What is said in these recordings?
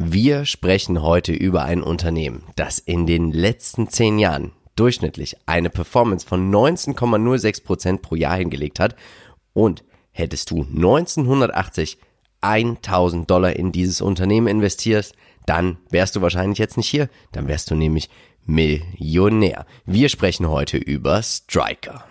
Wir sprechen heute über ein Unternehmen, das in den letzten zehn Jahren durchschnittlich eine Performance von 19,06% pro Jahr hingelegt hat und hättest du 1980 1000 Dollar in dieses Unternehmen investierst, dann wärst du wahrscheinlich jetzt nicht hier, dann wärst du nämlich Millionär. Wir sprechen heute über Striker.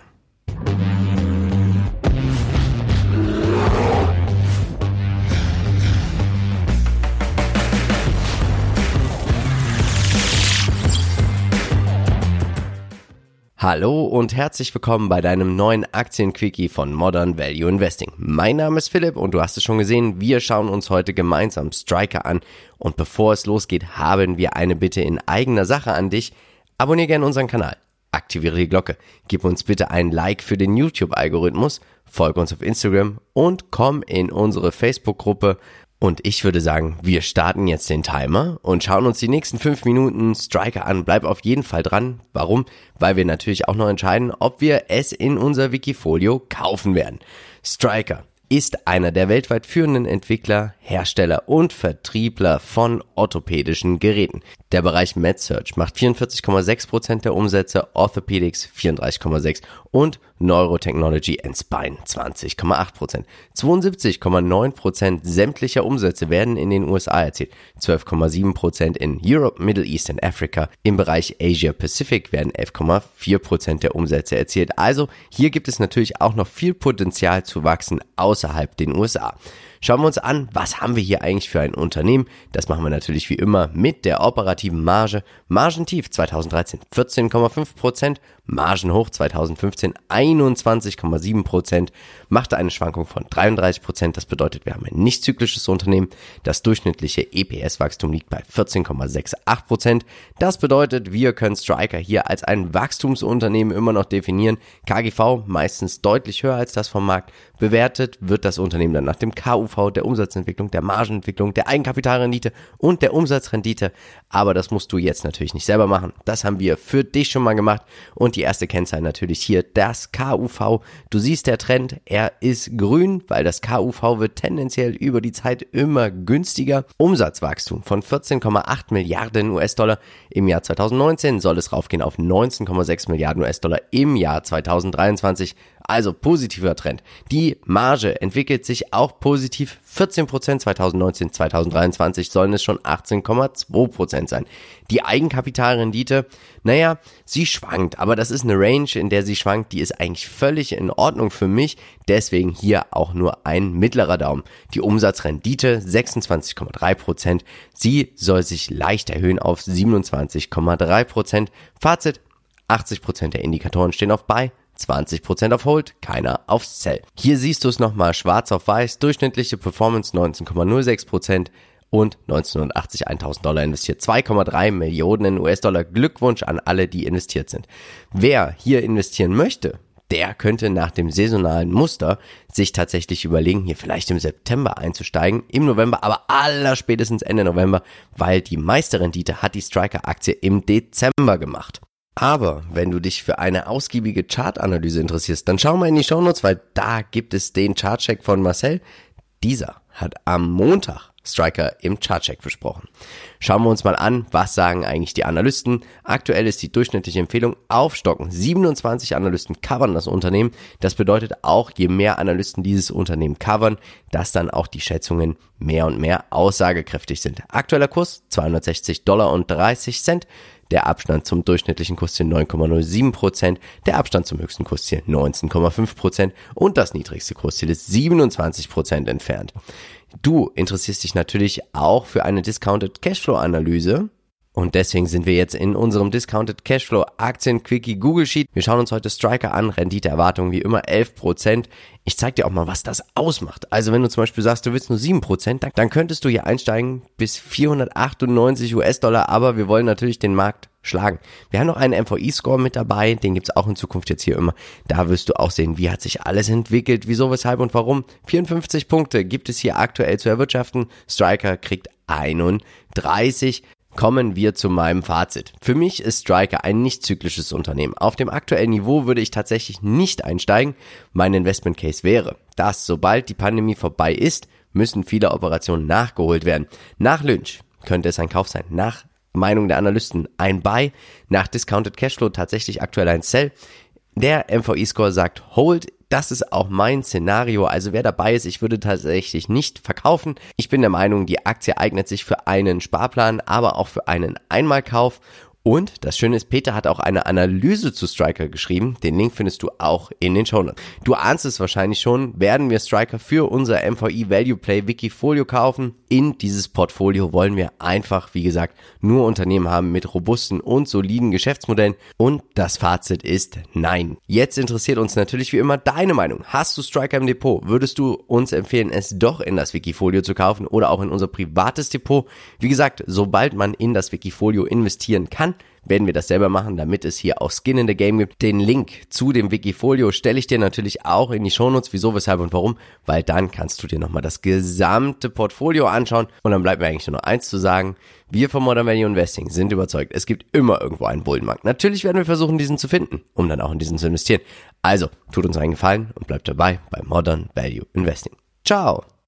Hallo und herzlich willkommen bei deinem neuen Aktienquickie von Modern Value Investing. Mein Name ist Philipp und du hast es schon gesehen, wir schauen uns heute gemeinsam Striker an und bevor es losgeht, haben wir eine Bitte in eigener Sache an dich. Abonniere gerne unseren Kanal, aktiviere die Glocke, gib uns bitte ein Like für den YouTube-Algorithmus, folge uns auf Instagram und komm in unsere Facebook-Gruppe und ich würde sagen, wir starten jetzt den Timer und schauen uns die nächsten fünf Minuten Striker an. Bleib auf jeden Fall dran. Warum? Weil wir natürlich auch noch entscheiden, ob wir es in unser Wikifolio kaufen werden. Striker ist einer der weltweit führenden Entwickler, Hersteller und Vertriebler von orthopädischen Geräten. Der Bereich MedSearch macht 44,6% der Umsätze, Orthopedics 34,6% und Neurotechnology and Spine 20,8%. 72,9% sämtlicher Umsätze werden in den USA erzielt, 12,7% in Europe, Middle East and Africa. Im Bereich Asia Pacific werden 11,4% der Umsätze erzielt. Also hier gibt es natürlich auch noch viel Potenzial zu wachsen außerhalb den USA. Schauen wir uns an, was haben wir hier eigentlich für ein Unternehmen? Das machen wir natürlich wie immer mit der operativen Marge. Margentief 2013 14,5%, Margenhoch 2015 21,7%, machte eine Schwankung von 33%. Das bedeutet, wir haben ein nicht zyklisches Unternehmen. Das durchschnittliche EPS-Wachstum liegt bei 14,68%. Das bedeutet, wir können Striker hier als ein Wachstumsunternehmen immer noch definieren. KGV meistens deutlich höher als das vom Markt. Bewertet wird das Unternehmen dann nach dem KUV, der Umsatzentwicklung, der Margenentwicklung, der Eigenkapitalrendite und der Umsatzrendite. Aber das musst du jetzt natürlich nicht selber machen. Das haben wir für dich schon mal gemacht. Und die erste Kennzahl natürlich hier, das KUV. Du siehst der Trend, er ist grün, weil das KUV wird tendenziell über die Zeit immer günstiger. Umsatzwachstum von 14,8 Milliarden US-Dollar im Jahr 2019 soll es raufgehen auf 19,6 Milliarden US-Dollar im Jahr 2023. Also positiver Trend. Die Marge entwickelt sich auch positiv. 14% 2019, 2023 sollen es schon 18,2% sein. Die Eigenkapitalrendite, naja, sie schwankt, aber das ist eine Range, in der sie schwankt, die ist eigentlich völlig in Ordnung für mich. Deswegen hier auch nur ein mittlerer Daumen. Die Umsatzrendite 26,3%. Sie soll sich leicht erhöhen auf 27,3%. Fazit, 80% der Indikatoren stehen auf Buy, 20% auf Hold, keiner auf Sell. Hier siehst du es nochmal schwarz auf weiß, durchschnittliche Performance 19,06% und 1980 1000 Dollar investiert. 2,3 Millionen US-Dollar. Glückwunsch an alle, die investiert sind. Wer hier investieren möchte, der könnte nach dem saisonalen Muster sich tatsächlich überlegen, hier vielleicht im September einzusteigen, im November, aber aller spätestens Ende November, weil die meiste Rendite hat die Striker-Aktie im Dezember gemacht. Aber wenn du dich für eine ausgiebige Chartanalyse interessierst, dann schau mal in die Shownotes, weil da gibt es den Chartcheck von Marcel. Dieser hat am Montag Striker im Chartcheck besprochen. Schauen wir uns mal an, was sagen eigentlich die Analysten. Aktuell ist die durchschnittliche Empfehlung aufstocken. 27 Analysten covern das Unternehmen. Das bedeutet auch, je mehr Analysten dieses Unternehmen covern, dass dann auch die Schätzungen mehr und mehr aussagekräftig sind. Aktueller Kurs 260 Dollar und 30 Cent. Der Abstand zum durchschnittlichen Kursziel 9,07%, der Abstand zum höchsten Kursziel 19,5% und das niedrigste Kursziel ist 27% entfernt. Du interessierst dich natürlich auch für eine Discounted Cashflow Analyse. Und deswegen sind wir jetzt in unserem Discounted Cashflow Aktien Quickie Google Sheet. Wir schauen uns heute Striker an. Renditeerwartung wie immer 11%. Ich zeig dir auch mal, was das ausmacht. Also wenn du zum Beispiel sagst, du willst nur 7%, dann könntest du hier einsteigen bis 498 US-Dollar. Aber wir wollen natürlich den Markt schlagen. Wir haben noch einen MVI-Score mit dabei, den gibt's auch in Zukunft jetzt hier immer. Da wirst du auch sehen, wie hat sich alles entwickelt, wieso, weshalb und warum. 54 Punkte gibt es hier aktuell zu erwirtschaften. Striker kriegt 31. Kommen wir zu meinem Fazit. Für mich ist Striker ein nicht zyklisches Unternehmen. Auf dem aktuellen Niveau würde ich tatsächlich nicht einsteigen. Mein Investment Case wäre, dass sobald die Pandemie vorbei ist, müssen viele Operationen nachgeholt werden. Nach Lynch könnte es ein Kauf sein. Nach Meinung der Analysten ein Buy, nach Discounted Cashflow tatsächlich aktuell ein Sell. Der MVI-Score sagt Hold. Das ist auch mein Szenario. Also wer dabei ist, ich würde tatsächlich nicht verkaufen. Ich bin der Meinung, die Aktie eignet sich für einen Sparplan, aber auch für einen Einmalkauf. Und das Schöne ist, Peter hat auch eine Analyse zu Striker geschrieben. Den Link findest du auch in den Show Notes. Du ahnst es wahrscheinlich schon, werden wir Striker für unser MVI Value Play Wikifolio kaufen. In dieses Portfolio wollen wir einfach, wie gesagt, nur Unternehmen haben mit robusten und soliden Geschäftsmodellen. Und das Fazit ist nein. Jetzt interessiert uns natürlich wie immer deine Meinung. Hast du Striker im Depot? Würdest du uns empfehlen, es doch in das Wikifolio zu kaufen oder auch in unser privates Depot? Wie gesagt, sobald man in das Wikifolio investieren kann, werden wir das selber machen, damit es hier auch Skin in the Game gibt. Den Link zu dem Wikifolio stelle ich dir natürlich auch in die Shownotes, wieso, weshalb und warum, weil dann kannst du dir nochmal das gesamte Portfolio anschauen und dann bleibt mir eigentlich nur noch eins zu sagen. Wir von Modern Value Investing sind überzeugt, es gibt immer irgendwo einen Bullenmarkt. Natürlich werden wir versuchen, diesen zu finden, um dann auch in diesen zu investieren. Also, tut uns einen Gefallen und bleibt dabei bei Modern Value Investing. Ciao!